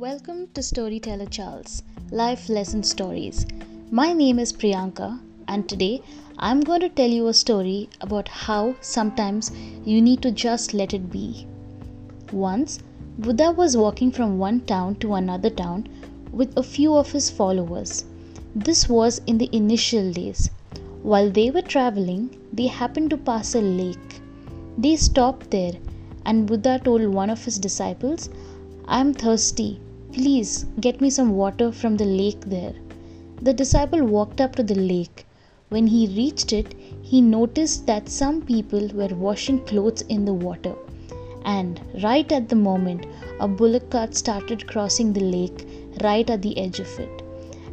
Welcome to Storyteller Charles Life Lesson Stories. My name is Priyanka, and today I'm going to tell you a story about how sometimes you need to just let it be. Once, Buddha was walking from one town to another town with a few of his followers. This was in the initial days. While they were traveling, they happened to pass a lake. They stopped there, and Buddha told one of his disciples, I am thirsty. Please get me some water from the lake there. The disciple walked up to the lake. When he reached it, he noticed that some people were washing clothes in the water. And right at the moment, a bullock cart started crossing the lake right at the edge of it.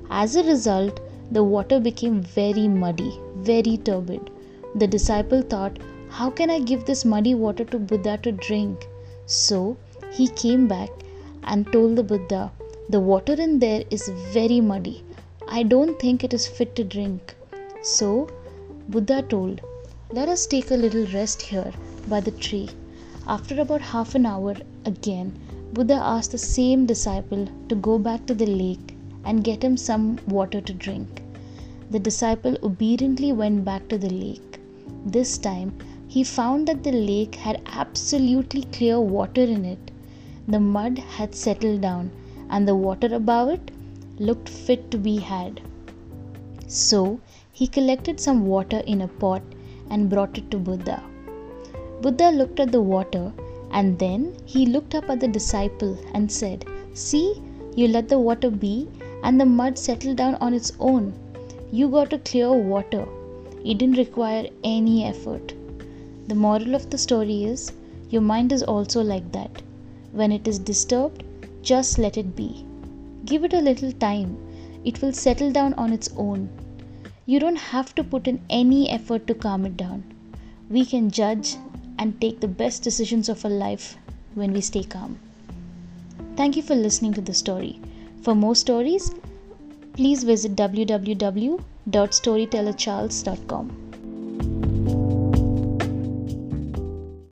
As a result, the water became very muddy, very turbid. The disciple thought, How can I give this muddy water to Buddha to drink? So he came back and told the Buddha, The water in there is very muddy. I don't think it is fit to drink. So Buddha told, Let us take a little rest here by the tree. After about half an hour, again, Buddha asked the same disciple to go back to the lake and get him some water to drink. The disciple obediently went back to the lake. This time, he found that the lake had absolutely clear water in it the mud had settled down, and the water above it looked fit to be had. So he collected some water in a pot and brought it to Buddha. Buddha looked at the water and then he looked up at the disciple and said, See, you let the water be, and the mud settled down on its own. You got a clear water. It didn't require any effort. The moral of the story is your mind is also like that. When it is disturbed, just let it be. Give it a little time, it will settle down on its own. You don't have to put in any effort to calm it down. We can judge and take the best decisions of our life when we stay calm. Thank you for listening to the story. For more stories, please visit www.storytellercharles.com.